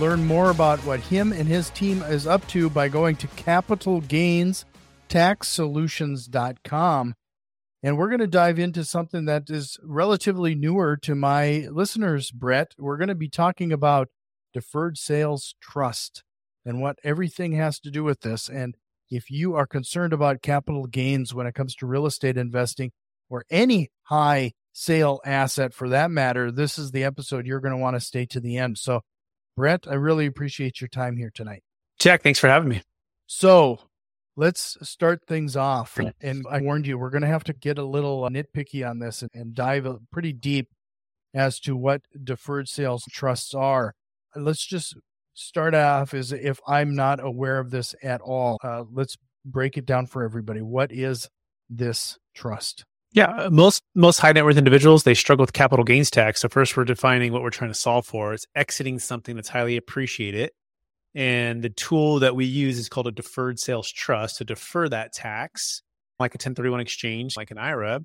learn more about what him and his team is up to by going to capitalgainstaxsolutions.com. And we're going to dive into something that is relatively newer to my listeners, Brett. We're going to be talking about deferred sales trust and what everything has to do with this. And if you are concerned about capital gains when it comes to real estate investing or any high sale asset for that matter, this is the episode you're going to want to stay to the end. So, Brett, I really appreciate your time here tonight. Jack, thanks for having me. So, let's start things off. And I warned you, we're going to have to get a little nitpicky on this and, and dive pretty deep as to what deferred sales trusts are. Let's just start off as if I'm not aware of this at all. Uh, let's break it down for everybody. What is this trust? Yeah, uh, most most high net worth individuals they struggle with capital gains tax. So first, we're defining what we're trying to solve for. It's exiting something that's highly appreciated, and the tool that we use is called a deferred sales trust to defer that tax, like a 1031 exchange, like an IRA.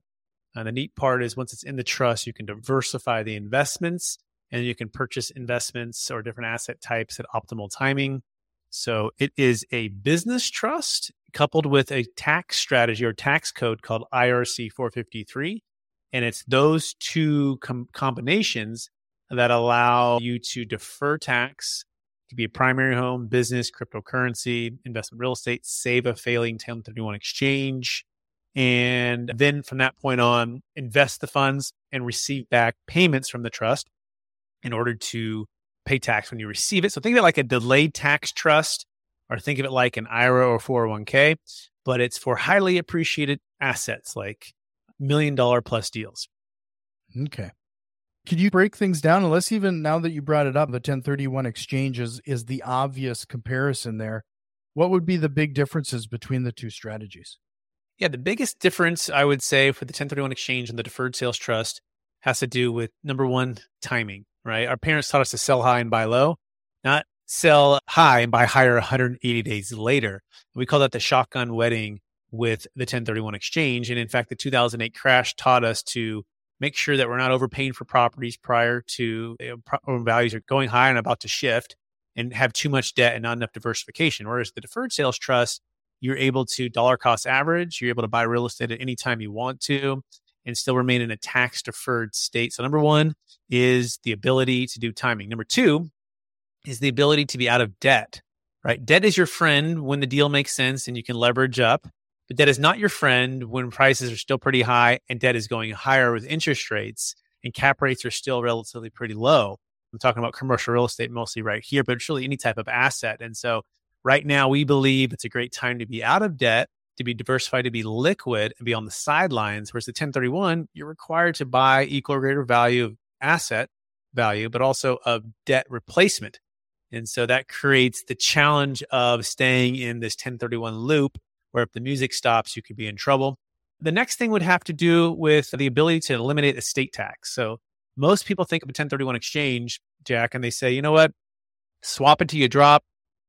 And the neat part is once it's in the trust, you can diversify the investments, and you can purchase investments or different asset types at optimal timing. So it is a business trust coupled with a tax strategy or tax code called IRC 453. And it's those two com- combinations that allow you to defer tax to be a primary home, business, cryptocurrency, investment real estate, save a failing 1031 exchange. And then from that point on, invest the funds and receive back payments from the trust in order to pay tax when you receive it. So think of it like a delayed tax trust or think of it like an IRA or 401k, but it's for highly appreciated assets like million dollar plus deals. Okay. Could you break things down? Unless even now that you brought it up, the 1031 exchange is, is the obvious comparison there. What would be the big differences between the two strategies? Yeah, the biggest difference I would say for the 1031 exchange and the deferred sales trust has to do with number one, timing, right? Our parents taught us to sell high and buy low, not sell high and buy higher 180 days later. We call that the shotgun wedding with the 1031 exchange. And in fact, the 2008 crash taught us to make sure that we're not overpaying for properties prior to you know, values are going high and about to shift and have too much debt and not enough diversification. Whereas the deferred sales trust, you're able to dollar cost average, you're able to buy real estate at any time you want to and still remain in a tax deferred state. So, number one is the ability to do timing. Number two is the ability to be out of debt, right? Debt is your friend when the deal makes sense and you can leverage up, but debt is not your friend when prices are still pretty high and debt is going higher with interest rates and cap rates are still relatively pretty low. I'm talking about commercial real estate mostly right here, but it's really any type of asset. And so right now we believe it's a great time to be out of debt, to be diversified, to be liquid and be on the sidelines. Whereas the 1031, you're required to buy equal or greater value asset value, but also of debt replacement. And so that creates the challenge of staying in this 1031 loop where if the music stops, you could be in trouble. The next thing would have to do with the ability to eliminate estate tax. So most people think of a 1031 exchange, Jack, and they say, you know what? Swap it you drop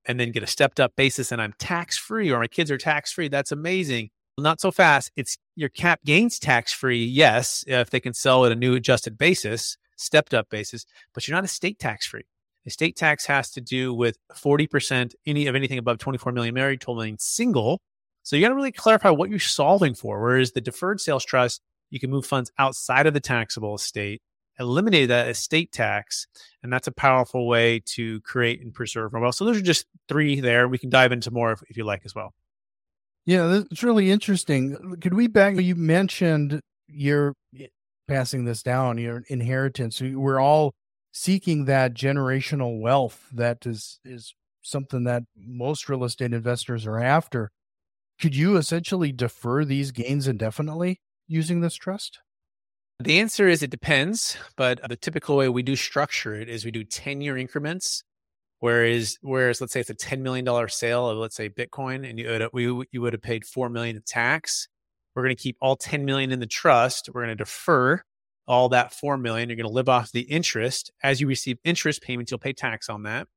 and then get a stepped up basis and I'm tax free or my kids are tax free. That's amazing. Not so fast. It's your cap gains tax free. Yes, if they can sell at a new adjusted basis, stepped up basis, but you're not estate tax free. Estate tax has to do with 40% any of anything above 24 million married, 12 million single. So you got to really clarify what you're solving for. Whereas the deferred sales trust, you can move funds outside of the taxable estate, eliminate that estate tax, and that's a powerful way to create and preserve wealth. So those are just three there. We can dive into more if, if you like as well. Yeah, it's really interesting. Could we back? You mentioned you're passing this down, your inheritance. We're all seeking that generational wealth that is is something that most real estate investors are after could you essentially defer these gains indefinitely using this trust the answer is it depends but the typical way we do structure it is we do 10 year increments Whereas, whereas let's say it's a $10 million sale of let's say Bitcoin and you would have, we, you would have paid 4 million in tax. We're going to keep all 10 million in the trust. We're going to defer all that 4 million. You're going to live off the interest. As you receive interest payments, you'll pay tax on that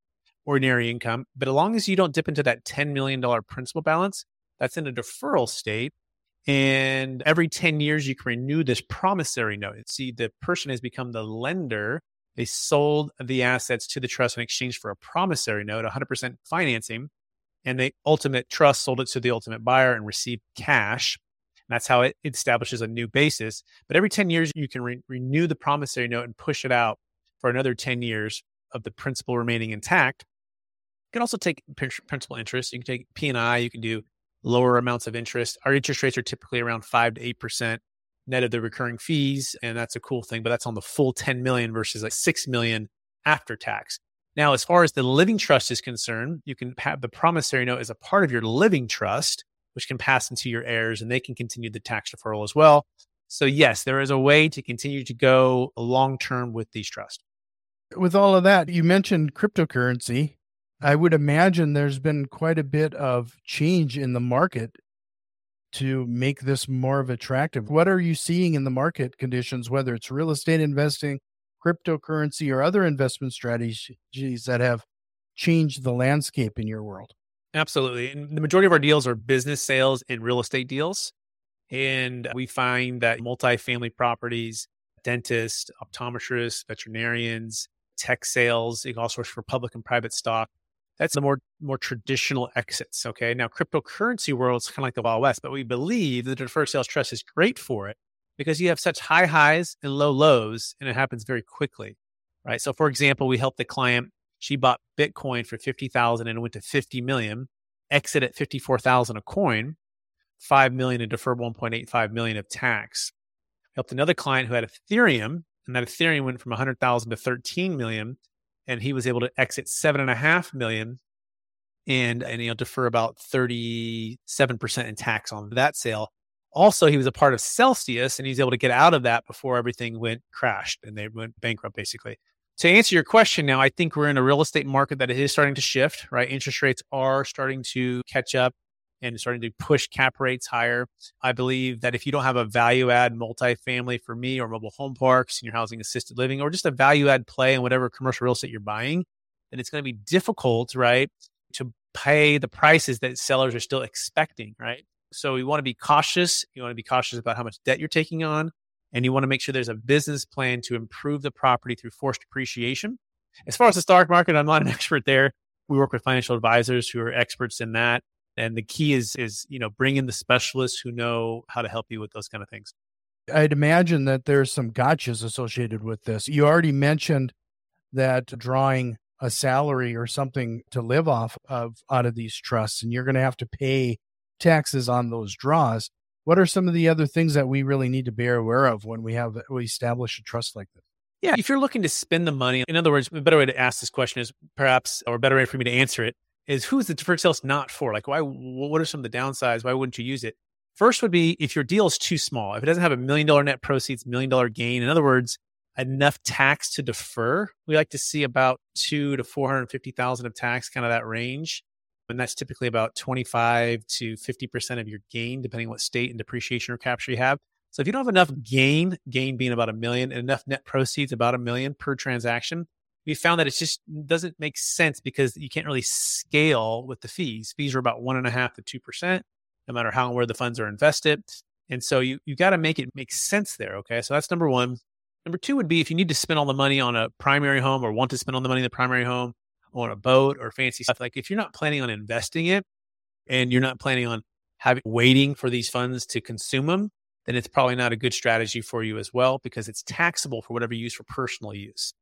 ordinary income. But as long as you don't dip into that $10 million principal balance, that's in a deferral state. And every 10 years, you can renew this promissory note. See, the person has become the lender. They sold the assets to the trust in exchange for a promissory note, 100% financing. And the ultimate trust sold it to the ultimate buyer and received cash. And that's how it establishes a new basis. But every 10 years, you can re- renew the promissory note and push it out for another 10 years of the principal remaining intact. You can also take principal interest. You can take P&I. You can do lower amounts of interest. Our interest rates are typically around five to eight percent net of the recurring fees, and that's a cool thing. But that's on the full 10 million versus like six million after tax. Now, as far as the living trust is concerned, you can have the promissory note as a part of your living trust, which can pass into your heirs, and they can continue the tax deferral as well. So, yes, there is a way to continue to go long term with these trusts. With all of that, you mentioned cryptocurrency. I would imagine there's been quite a bit of change in the market to make this more of attractive. What are you seeing in the market conditions, whether it's real estate investing, cryptocurrency, or other investment strategies that have changed the landscape in your world? Absolutely. And the majority of our deals are business sales and real estate deals. And we find that multifamily properties, dentists, optometrists, veterinarians, tech sales, can also for public and private stock that's the more more traditional exits. Okay. Now cryptocurrency world is kind of like the Wild West, but we believe the deferred sales trust is great for it because you have such high highs and low lows and it happens very quickly. Right. So for example, we helped the client, she bought Bitcoin for 50,000 and it went to 50 million, exit at 54,000 a coin, 5 million and deferred 1.85 million of tax. Helped another client who had Ethereum and that Ethereum went from 100,000 to 13 million and he was able to exit seven and a half million and and know defer about 37% in tax on that sale also he was a part of celsius and he's able to get out of that before everything went crashed and they went bankrupt basically to answer your question now i think we're in a real estate market that is starting to shift right interest rates are starting to catch up and starting to push cap rates higher. I believe that if you don't have a value add multifamily for me or mobile home parks, senior housing, assisted living, or just a value add play in whatever commercial real estate you're buying, then it's going to be difficult, right, to pay the prices that sellers are still expecting, right? So you want to be cautious. You want to be cautious about how much debt you're taking on. And you want to make sure there's a business plan to improve the property through forced depreciation. As far as the stock market, I'm not an expert there. We work with financial advisors who are experts in that and the key is is you know bring in the specialists who know how to help you with those kind of things i'd imagine that there's some gotchas associated with this you already mentioned that drawing a salary or something to live off of out of these trusts and you're going to have to pay taxes on those draws what are some of the other things that we really need to be aware of when we have we establish a trust like this yeah if you're looking to spend the money in other words a better way to ask this question is perhaps or a better way for me to answer it is who's the deferred sales not for? Like, why? What are some of the downsides? Why wouldn't you use it? First would be if your deal is too small. If it doesn't have a million dollar net proceeds, million dollar gain. In other words, enough tax to defer. We like to see about two to four hundred fifty thousand of tax, kind of that range, and that's typically about twenty five to fifty percent of your gain, depending on what state and depreciation recapture you have. So if you don't have enough gain, gain being about a million, and enough net proceeds about a million per transaction, we found that it just doesn't make sense because you can't really scale with the fees. Fees are about one and a half to two percent, no matter how and where the funds are invested. And so you you got to make it make sense there. Okay, so that's number one. Number two would be if you need to spend all the money on a primary home or want to spend all the money in the primary home on a boat or fancy stuff. Like if you're not planning on investing it and you're not planning on having waiting for these funds to consume them, then it's probably not a good strategy for you as well because it's taxable for whatever you use for personal use.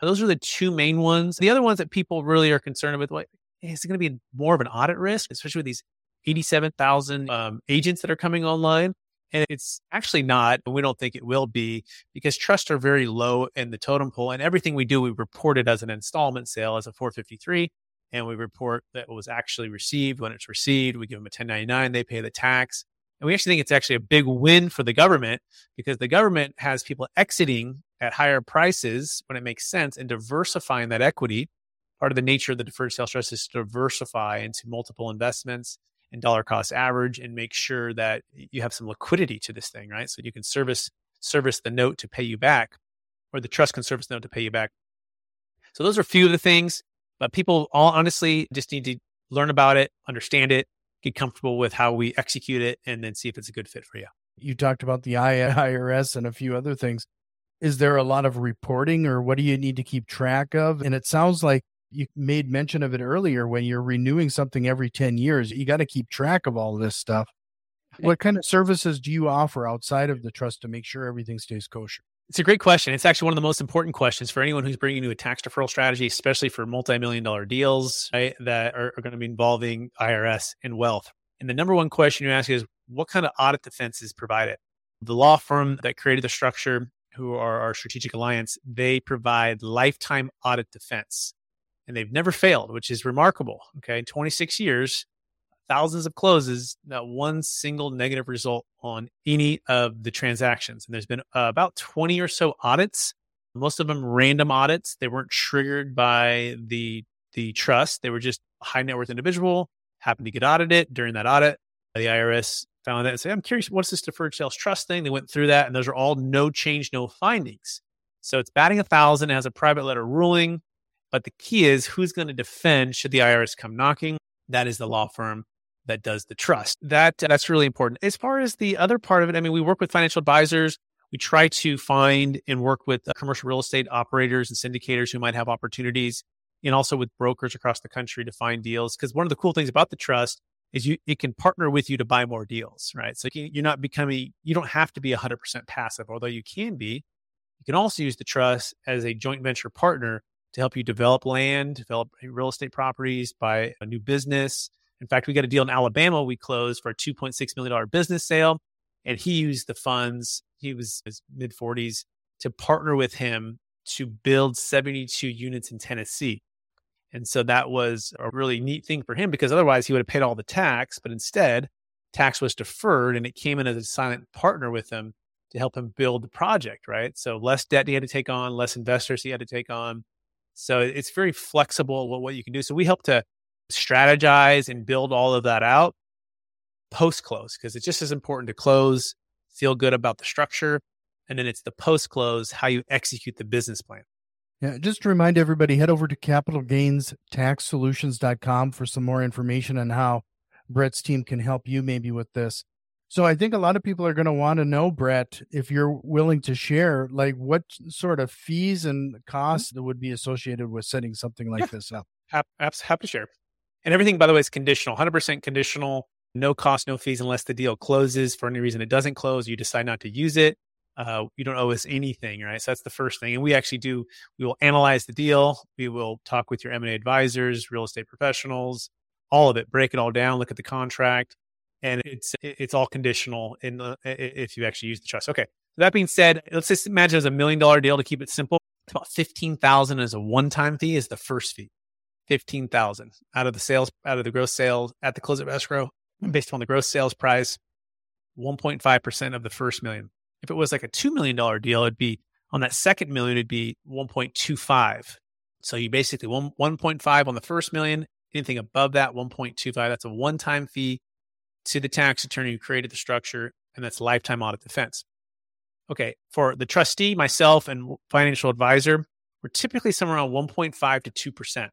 Those are the two main ones. The other ones that people really are concerned with, like, is it going to be more of an audit risk, especially with these 87,000 um, agents that are coming online? And it's actually not, and we don't think it will be because trusts are very low in the totem pole. And everything we do, we report it as an installment sale, as a 453. And we report that was actually received. When it's received, we give them a 1099, they pay the tax. And we actually think it's actually a big win for the government because the government has people exiting at higher prices when it makes sense and diversifying that equity part of the nature of the deferred sales trust is to diversify into multiple investments and dollar cost average and make sure that you have some liquidity to this thing, right? So you can service service the note to pay you back, or the trust can service the note to pay you back. So those are a few of the things, but people all honestly just need to learn about it, understand it, get comfortable with how we execute it, and then see if it's a good fit for you. You talked about the IRS and a few other things. Is there a lot of reporting or what do you need to keep track of? And it sounds like you made mention of it earlier when you're renewing something every 10 years, you got to keep track of all this stuff. What kind of services do you offer outside of the trust to make sure everything stays kosher? It's a great question. It's actually one of the most important questions for anyone who's bringing you a tax deferral strategy, especially for multi-million dollar deals right, that are, are going to be involving IRS and wealth. And the number one question you ask is, what kind of audit defense is provided? The law firm that created the structure, who are our strategic alliance, they provide lifetime audit defense. And they've never failed, which is remarkable. Okay. 26 years, thousands of closes, not one single negative result on any of the transactions. And there's been uh, about 20 or so audits, most of them random audits. They weren't triggered by the the trust. They were just a high net worth individual happened to get audited during that audit. The IRS found that and said, I'm curious, what's this deferred sales trust thing? They went through that and those are all no change, no findings. So it's batting a thousand, it has a private letter ruling. But the key is who's going to defend should the IRS come knocking? That is the law firm that does the trust. That that's really important. As far as the other part of it, I mean, we work with financial advisors. We try to find and work with uh, commercial real estate operators and syndicators who might have opportunities, and also with brokers across the country to find deals. Because one of the cool things about the trust is you it can partner with you to buy more deals, right? So you're not becoming you don't have to be 100% passive, although you can be. You can also use the trust as a joint venture partner to help you develop land, develop real estate properties, buy a new business, in fact, we got a deal in Alabama we closed for a $2.6 million business sale. And he used the funds, he was his mid 40s, to partner with him to build 72 units in Tennessee. And so that was a really neat thing for him because otherwise he would have paid all the tax. But instead, tax was deferred and it came in as a silent partner with him to help him build the project, right? So less debt he had to take on, less investors he had to take on. So it's very flexible what, you can do. So we help to strategize and build all of that out post close because it's just as important to close, feel good about the structure, and then it's the post close how you execute the business plan. Yeah, just to remind everybody, head over to capitalgainstaxsolutions.com for some more information on how Brett's team can help you maybe with this. So I think a lot of people are going to want to know, Brett, if you're willing to share, like what sort of fees and costs that would be associated with setting something like yeah. this up. Happy, happy to share. And everything, by the way, is conditional, 100% conditional, no cost, no fees unless the deal closes. For any reason it doesn't close, you decide not to use it. Uh, you don't owe us anything, right? So that's the first thing. And we actually do, we will analyze the deal. We will talk with your M&A advisors, real estate professionals, all of it, break it all down, look at the contract. And it's, it's all conditional in the, if you actually use the trust. Okay. that being said, let's just imagine it's a million dollar deal to keep it simple. It's about 15,000 as a one-time fee is the first fee. 15,000 out of the sales, out of the gross sales at the close of escrow based on the gross sales price, 1.5% of the first million. If it was like a $2 million deal, it'd be on that second million, it'd be 1.25. So you basically one, 1.5 on the first million, anything above that 1.25, that's a one-time fee to the tax attorney who created the structure, and that's lifetime audit defense. Okay, for the trustee, myself, and financial advisor, we're typically somewhere around 1.5 to 2%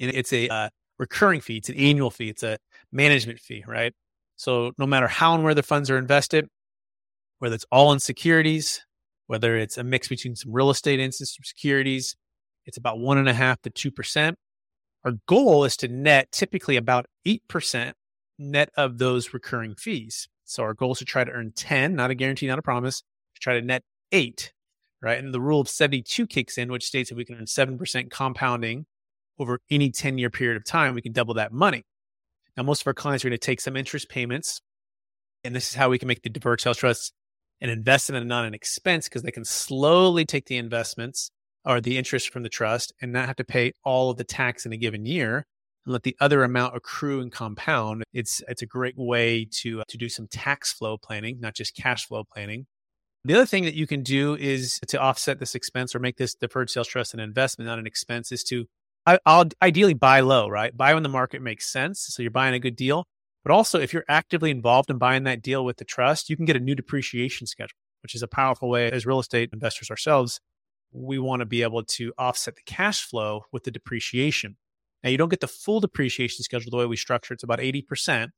and it's a uh, recurring fee. It's an annual fee. It's a management fee, right? So no matter how and where the funds are invested, whether it's all in securities, whether it's a mix between some real estate and some securities, it's about one and a half to two percent. Our goal is to net typically about eight percent net of those recurring fees. So our goal is to try to earn 10, not a guarantee, not a promise, to try to net eight, right? And the rule of 72 kicks in, which states that we can earn 7% compounding over any 10 year period of time, we can double that money. Now, most of our clients are going to take some interest payments. And this is how we can make the deferred sales trusts an investment and not an expense because they can slowly take the investments or the interest from the trust and not have to pay all of the tax in a given year and let the other amount accrue and compound. It's it's a great way to uh, to do some tax flow planning, not just cash flow planning. The other thing that you can do is to offset this expense or make this deferred sales trust an investment, not an expense, is to I, will ideally buy low, right? Buy when the market makes sense. So you're buying a good deal. But also, if you're actively involved in buying that deal with the trust, you can get a new depreciation schedule, which is a powerful way as real estate investors ourselves. We want to be able to offset the cash flow with the depreciation. Now, you don't get the full depreciation schedule the way we structure. It's about 80%,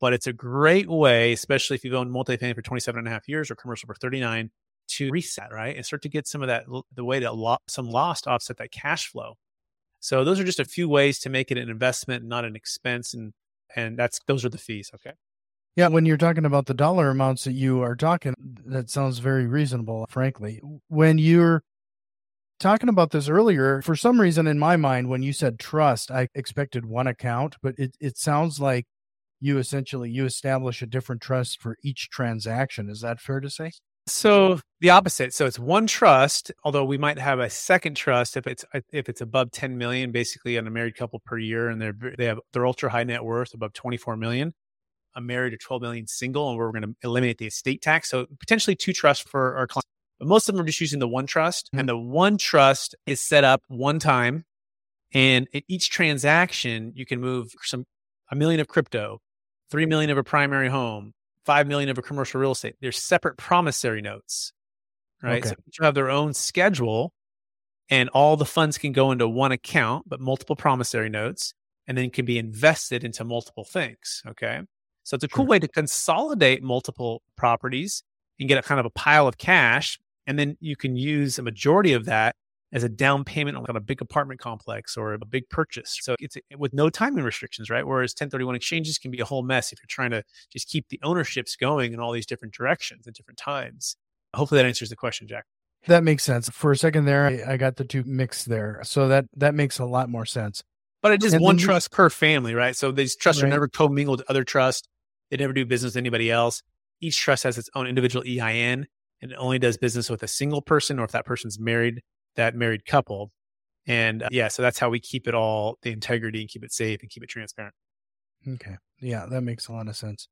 but it's a great way, especially if you've owned multifamily for 27 and a half years or commercial for 39, to reset, right? And start to get some of that, the way to lo- some loss to offset that cash flow. So those are just a few ways to make it an investment, not an expense. And, and that's, those are the fees. Okay. Yeah. When you're talking about the dollar amounts that you are talking, that sounds very reasonable, frankly. When you're talking about this earlier, for some reason in my mind, when you said trust, I expected one account, but it, it sounds like you essentially you establish a different trust for each transaction. Is that fair to say? So the opposite. So it's one trust, although we might have a second trust if it's uh, if it's above 10 million, basically on a married couple per year, and they're they have their ultra high net worth above 24 million. A married or 12 million single, and we're going to eliminate the estate tax. So potentially two trusts for our clients. But most of them are just using the one trust, mm-hmm. and the one trust is set up one time, and at each transaction you can move some a million of crypto, three million of a primary home, five million of a commercial real estate. They're separate promissory notes, right? Okay. So each have their own schedule, and all the funds can go into one account, but multiple promissory notes, and then can be invested into multiple things. Okay, so it's a cool way to consolidate multiple properties and get a kind of a pile of cash, and then you can use a majority of that as a down payment on a big apartment complex or a big purchase. So it's with no timing restrictions, right? Whereas 1031 exchanges can be a whole mess if you're trying to just keep the ownerships going in all these different directions at different times. Hopefully that answers the question, Jack. That makes sense. For a second there, I, I got the two mixed there. So that that makes a lot more sense. But it is one trust per family, right? So these trusts right. are never commingled with other trusts. They never do business with anybody else. Each trust has its own individual EIN and it only does business with a single person or if that person's married that married couple. And uh, yeah, so that's how we keep it all the integrity and keep it safe and keep it transparent. Okay. Yeah, that makes a lot of sense.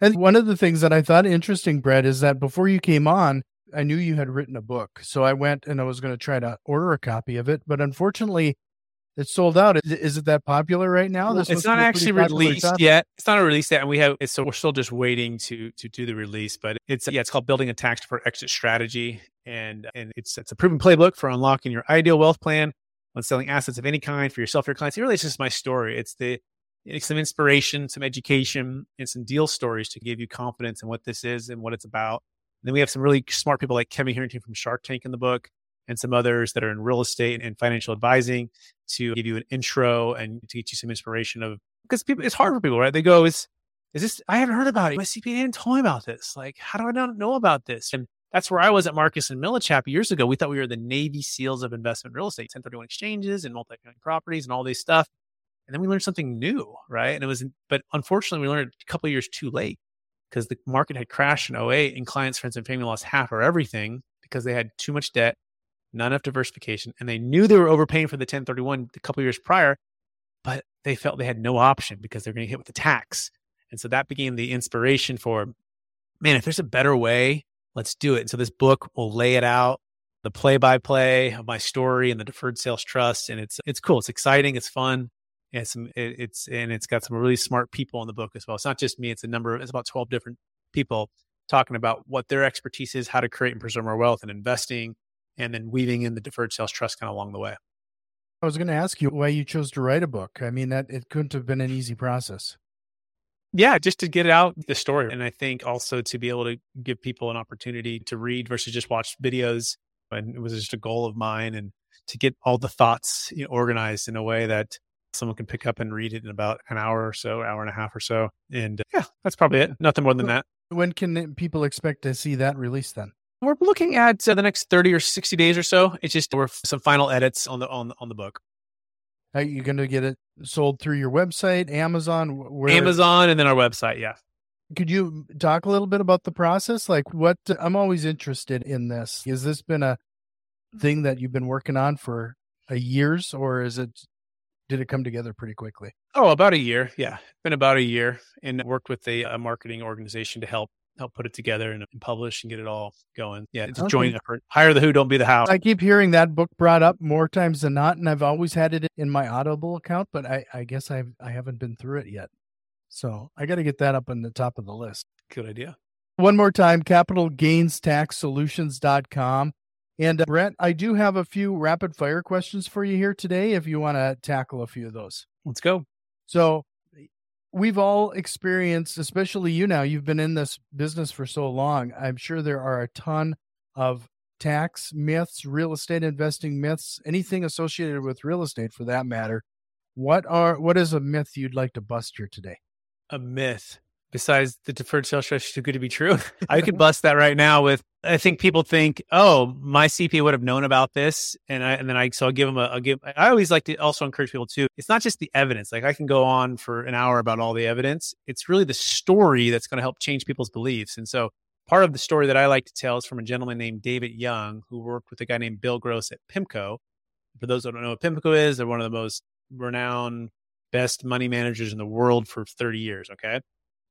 And one of the things that I thought interesting, Brett, is that before you came on, I knew you had written a book. So I went and I was going to try to order a copy of it. But unfortunately, it's sold out. Is, is it that popular right now? This it's not actually released topic? yet. It's not a release yet, and we have. so we're still just waiting to to do the release. But it's yeah, it's called Building a Tax for Exit Strategy, and and it's it's a proven playbook for unlocking your ideal wealth plan on selling assets of any kind for yourself, your clients. It really is just my story. It's the it's some inspiration, some education, and some deal stories to give you confidence in what this is and what it's about. And then we have some really smart people like Kevin Harrington from Shark Tank in the book and some others that are in real estate and financial advising to give you an intro and to get you some inspiration of because people it's hard for people, right? They go, is is this I haven't heard about it. My CPA didn't tell me about this. Like, how do I not know about this? And that's where I was at Marcus and Millichap years ago. We thought we were the Navy SEALs of investment real estate, 1031 exchanges and multi-family properties and all this stuff. And then we learned something new, right? And it was, but unfortunately, we learned a couple years too late because the market had crashed in 08 and clients, friends, and family lost half or everything because they had too much debt not enough diversification, and they knew they were overpaying for the 1031 a couple years prior, but they felt they had no option because they're going to hit with the tax. And so that became the inspiration for, man, if there's a better way, let's do it. And so this book will lay it out, the play by play of my story and the deferred sales trust. And it's, it's cool. It's exciting. It's fun. And it's, it's, and it's got some really smart people in the book as well. It's not just me. It's a number, it's about 12 different people talking about what their expertise is, how to create and preserve our wealth and investing, and then weaving in the deferred sales trust kind of along the way. I was going to ask you why you chose to write a book. I mean, that it couldn't have been an easy process. Yeah, just to get out the story. And I think also to be able to give people an opportunity to read versus just watch videos. And it was just a goal of mine and to get all the thoughts you know, organized in a way that someone can pick up and read it in about an hour or so, hour and a half or so. And uh, yeah, that's probably it. Nothing more than that. When can people expect to see that released then? We're looking at uh, the next 30 or 60 days or so. It's just we're some final edits on the on on the book. Are you going to get it sold through your website, Amazon? Where... Amazon and then our website, yeah. Could you talk a little bit about the process? Like what I'm always interested in this. Has this been a thing that you've been working on for a years or is it did it come together pretty quickly? Oh, about a year. Yeah. Been about a year and worked with a, a marketing organization to help help put it together and, and publish and get it all going. Yeah, it's a Okay. joint effort. Hire the who, don't be the how. I keep hearing that book brought up more times than not, and I've always had it in my Audible account, but I, I guess I've I haven't been through it yet. So I got to get that up on the top of the list. Good idea. One more time, capitalgainstaxsolutions.com. And uh, Brett, I do have a few rapid fire questions for you here today if you want to tackle a few of those. Let's go. So we've all experienced, especially you now, you've been in this business for so long. I'm sure there are a ton of tax myths, real estate investing myths, anything associated with real estate for that matter. What are what is a myth you'd like to bust here today? A myth besides the deferred sales trust is too good to be true. I could bust that right now with I think people think, oh, my CPA would have known about this, and I and then I so I'll give them a I'll give. I always like to also encourage people too. It's not just the evidence. Like I can go on for an hour about all the evidence. It's really the story that's going to help change people's beliefs. And so part of the story that I like to tell is from a gentleman named David Young who worked with a guy named Bill Gross at Pimco. For those that don't know what Pimco is, they're one of the most renowned, best money managers in the world for 30 years. Okay.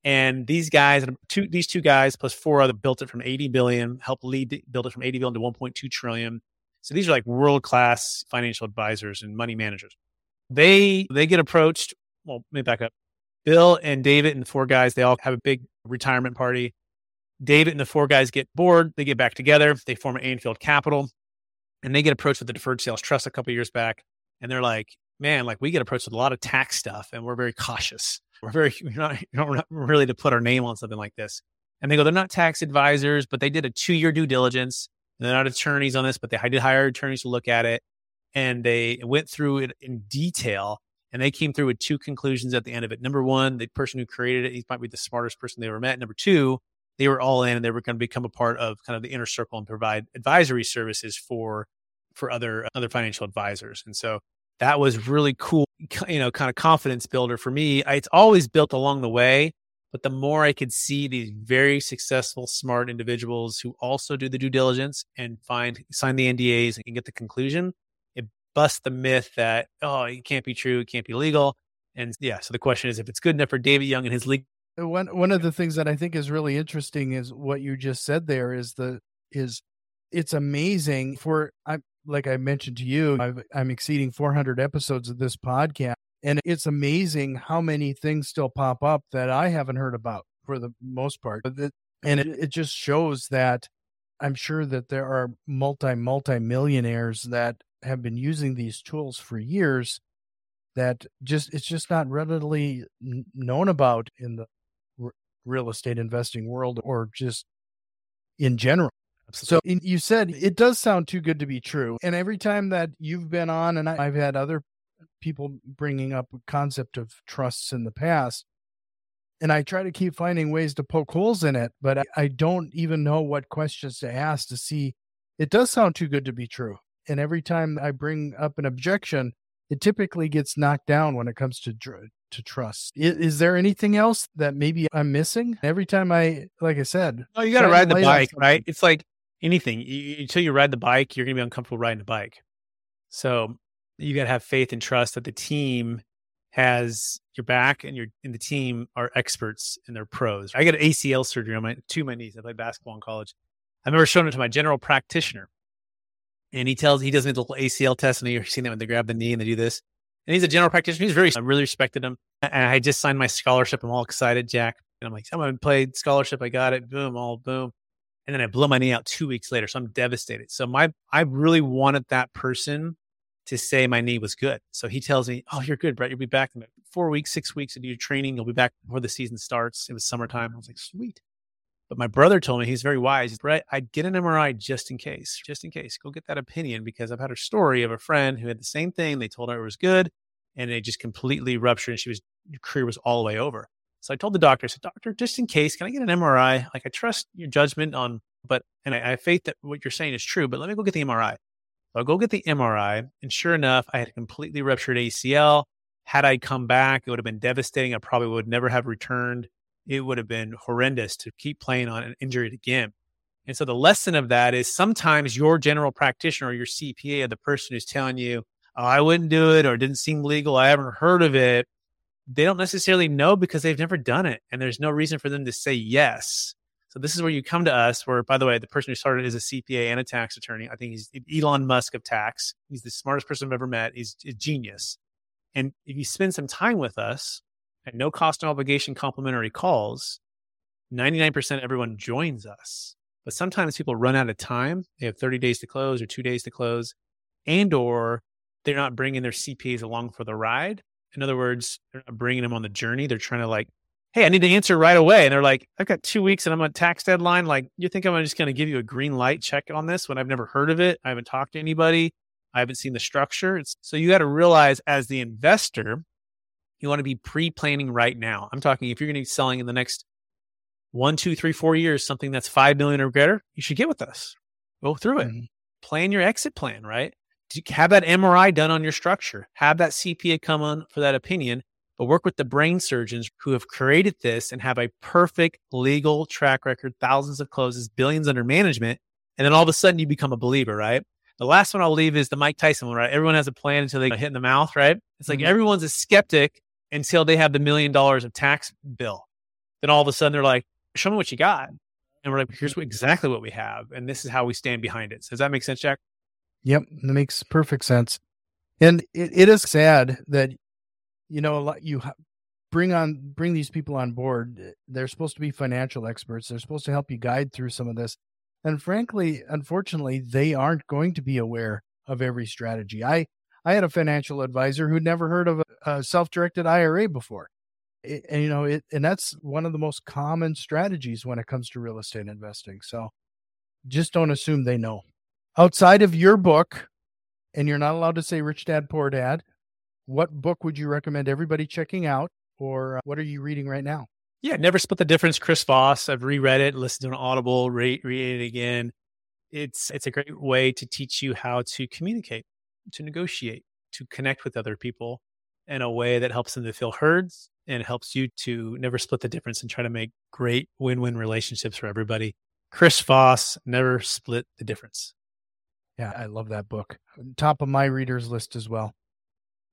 And these guys, two, these two guys plus four other built it from 80 billion, helped lead build it from 80 billion to 1.2 trillion. So these are like world class financial advisors and money managers. They they get approached. Well, let me back up. Bill and David and the four guys, they all have a big retirement party. David and the four guys get bored. They get back together. They form an Anfield Capital, and they get approached with the deferred sales trust a couple years back. And they're like, "Man, like we get approached with a lot of tax stuff, and we're very cautious. We're very we're not, we're not really to put our name on something like this." And they go, "They're not tax advisors, but they did a two year due diligence. They're not attorneys on this, but they did hire attorneys to look at it, and they went through it in detail." And they came through with two conclusions at the end of it. Number one, the person who created it, he might be the smartest person they ever met. Number two, they were all in and they were going to become a part of kind of the inner circle and provide advisory services for for other other financial advisors. And so that was really cool, you know, kind of confidence builder for me. It's always built along the way, but the more I could see these very successful, smart individuals who also do the due diligence and find sign the NDAs and get the conclusion, it busts the myth that oh, it can't be true, it can't be legal. And yeah, so the question is if it's good enough for David Young and his legal uh, one one of the things that I think is really interesting is what you just said there is the is it's amazing for I like I mentioned to you I've, I'm exceeding 400 episodes of this podcast and it's amazing how many things still pop up that I haven't heard about for the most part and it, it just shows that I'm sure that there are multi multi millionaires that have been using these tools for years that just it's just not readily known about in the real estate investing world or just in general. So you said it does sound too good to be true. And every time that you've been on, and I've had other people bringing up a concept of trusts in the past, and I try to keep finding ways to poke holes in it, but I, don't even know what questions to ask to see. It does sound too good to be true. And every time I bring up an objection, it typically gets knocked down when it comes to to trust. Is, is, there anything else that maybe I'm missing? Every time I, like I said, oh, you got to ride the bike, right? It's like anything. You, until you ride the bike, you're going to be uncomfortable riding the bike. So you got to have faith and trust that the team has your back and your and the team are experts and they're pros. I got an ACL surgery on my two my knees. I played basketball in college. I remember showing it to my general practitioner. And he tells he does the little ACL test, and you've seen that when they grab the knee and they do this. And he's a general practitioner. He's very, I really respected him. And I just signed my scholarship. I'm all excited, Jack. And I'm like, I'm to play scholarship. I got it. Boom, all boom. And then I blew my knee out two weeks later. So I'm devastated. So my, I really wanted that person to say my knee was good. So he tells me, Oh, you're good, Brett. You'll be back in four weeks, six weeks into your training. You'll be back before the season starts. It was summertime. I was like, sweet. But my brother told me he's very wise. Brett, I'd get an MRI just in case, just in case. Go get that opinion because I've had a story of a friend who had the same thing. They told her it was good and it just completely ruptured and she was, career was all the way over. So I told the doctor, I said, Doctor, just in case, can I get an MRI? Like I trust your judgment on, but, and I, I have faith that what you're saying is true, but let me go get the MRI. So I'll go get the MRI. And sure enough, I had a completely ruptured ACL. Had I come back, it would have been devastating. I probably would never have returned it would have been horrendous to keep playing on an injury again. And so the lesson of that is sometimes your general practitioner or your CPA or the person who's telling you, oh, I wouldn't do it or it didn't seem legal, I haven't heard of it. They don't necessarily know because they've never done it. And there's no reason for them to say yes. So this is where you come to us. Where, by the way, the person who started is a CPA and a tax attorney. I think he's Elon Musk of tax. He's the smartest person I've ever met. He's a genius. And if you spend some time with us at no cost and obligation complimentary calls, 99% of everyone joins us. But sometimes people run out of time. They have 30 days to close or two days to close, and or they're not bringing their CPAs along for the ride. In other words, they're not bringing them on the journey. They're trying to like, hey, I need to answer right away. And they're like, I've got two weeks and I'm on tax deadline. Like, you think I'm just going to give you a green light check on this when I've never heard of it? I haven't talked to anybody. I haven't seen the structure. It's, so you got to realize as the investor, you want to be pre planning right now. I'm talking if you're going to be selling in the next one, two, three, four years, something that's five million or greater, you should get with us. Go through it. Mm-hmm. Plan your exit plan, right? Have that MRI done on your structure. Have that CPA come on for that opinion, but work with the brain surgeons who have created this and have a perfect legal track record, thousands of closes, billions under management. And then all of a sudden you become a believer, right? The last one I'll leave is the Mike Tyson one, right? Everyone has a plan until they get hit in the mouth, right? It's like mm-hmm. everyone's a skeptic until they have the million dollars of tax bill. Then all of a sudden they're like, show me what you got. And we're like, here's what, exactly what we have. And this is how we stand behind it. So does that make sense, Jack? Yep. That makes perfect sense. And it, it is sad that, you know, you bring on, bring these people on board. Eh, they're supposed to be financial experts. They're supposed to help you guide through some of this. And frankly, unfortunately, they aren't going to be aware of every strategy. I, I had a financial advisor who'd never heard of a, a self-directed IRA before it, and you know it and that's one of the most common strategies when it comes to real estate investing so just don't assume they know outside of your book and you're not allowed to say rich dad poor dad what book would you recommend everybody checking out or uh, what are you reading right now yeah never split the difference chris voss i've reread it listened to an audible read, read it again it's it's a great way to teach you how to communicate to negotiate to connect with other people in a way that helps them to feel heard and helps you to never split the difference and try to make great win-win relationships for everybody. Chris Voss, never split the difference. Yeah, I love that book. Top of my readers list as well.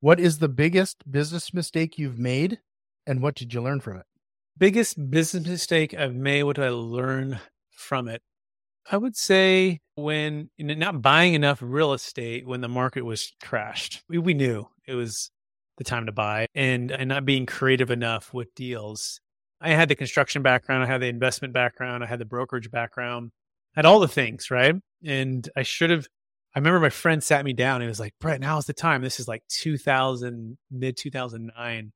What is the biggest business mistake you've made and what did you learn from it? Biggest business mistake I've made, what did I learn from it? I would say when you know, not buying enough real estate when the market was crashed. We, we knew it was the time to buy and and not being creative enough with deals. I had the construction background, I had the investment background, I had the brokerage background, I had all the things, right? And I should have I remember my friend sat me down and was like, Brett, now's the time. This is like 2000, mid 2009.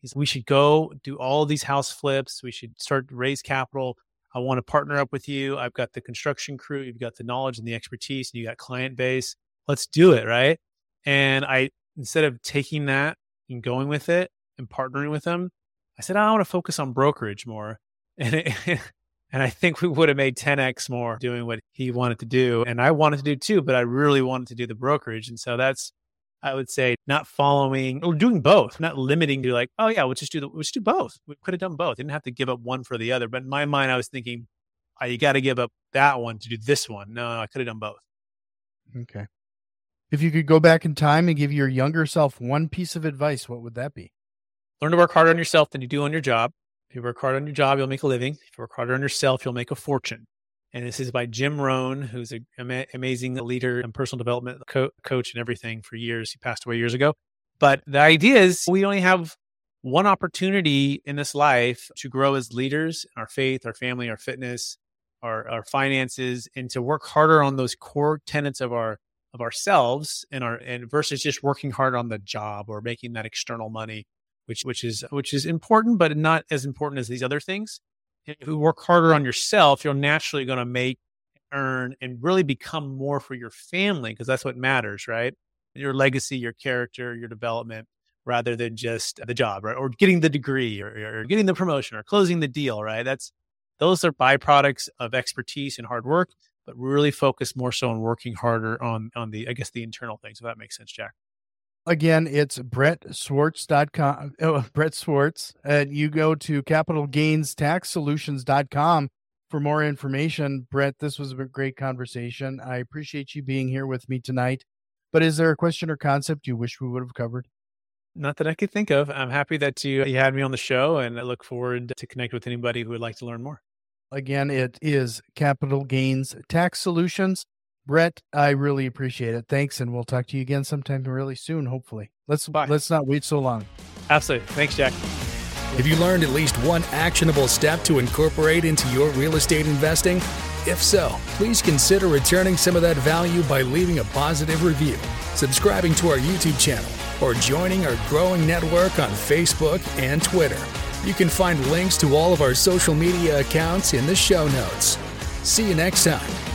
He's, we should go do all these house flips. We should start to raise capital. I want to partner up with you. I've got the construction crew. You've got the knowledge and the expertise and you got client base. Let's do it. Right. And I, instead of taking that and going with it and partnering with them, I said, I want to focus on brokerage more. And it, and I think we would have made 10x more doing what he wanted to do. And I wanted to do too, but I really wanted to do the brokerage. And so that's, I would say, not following or doing both, not limiting to like, oh yeah, we'll just do the, we'll just do both. We could have done both. Didn't have to give up one for the other. But in my mind, I was thinking, oh, you got to give up that one to do this one. No, I could have done both. Okay. If you could go back in time and give your younger self one piece of advice, what would that be? Learn to work harder on yourself than you do on your job. If you work hard on your job, you'll make a living. If you work harder on yourself, you'll make a fortune. And this is by Jim Rohn, who's an ama- amazing leader and personal development co- coach and everything for years. He passed away years ago. But the idea is we only have one opportunity in this life to grow as leaders in our faith, our family, our fitness, our, our finances, and to work harder on those core tenets of our of ourselves and our and versus just working hard on the job or making that external money which which is which is important but not as important as these other things if you work harder on yourself you're naturally going to make earn and really become more for your family because that's what matters right your legacy your character your development rather than just the job right or getting the degree or, or getting the promotion or closing the deal right that's those are byproducts of expertise and hard work but really focus more so on working harder on on the I guess the internal things. If that makes sense, Jack. Again, it's brettswarts.com. Oh, Brett Swarts. And you go to capitalgainstaxsolutions.com for more information. Brett, this was a great conversation. I appreciate you being here with me tonight. But is there a question or concept you wish we would have covered? Not that I could think of. I'm happy that you, you had me on the show and I look forward to connect with anybody who would like to learn more. Again, it is Capital Gains Tax Solutions. Brett, I really appreciate it. Thanks, and we'll talk to you again sometime really soon. Hopefully, let's Bye. let's not wait so long. Absolutely. Thanks, Jack. Have you learned at least one actionable step to incorporate into your real estate investing? If so, please consider returning some of that value by leaving a positive review, subscribing to our YouTube channel, or joining our growing network on Facebook and Twitter. You can find links to all of our social media accounts in the show notes. See you next time.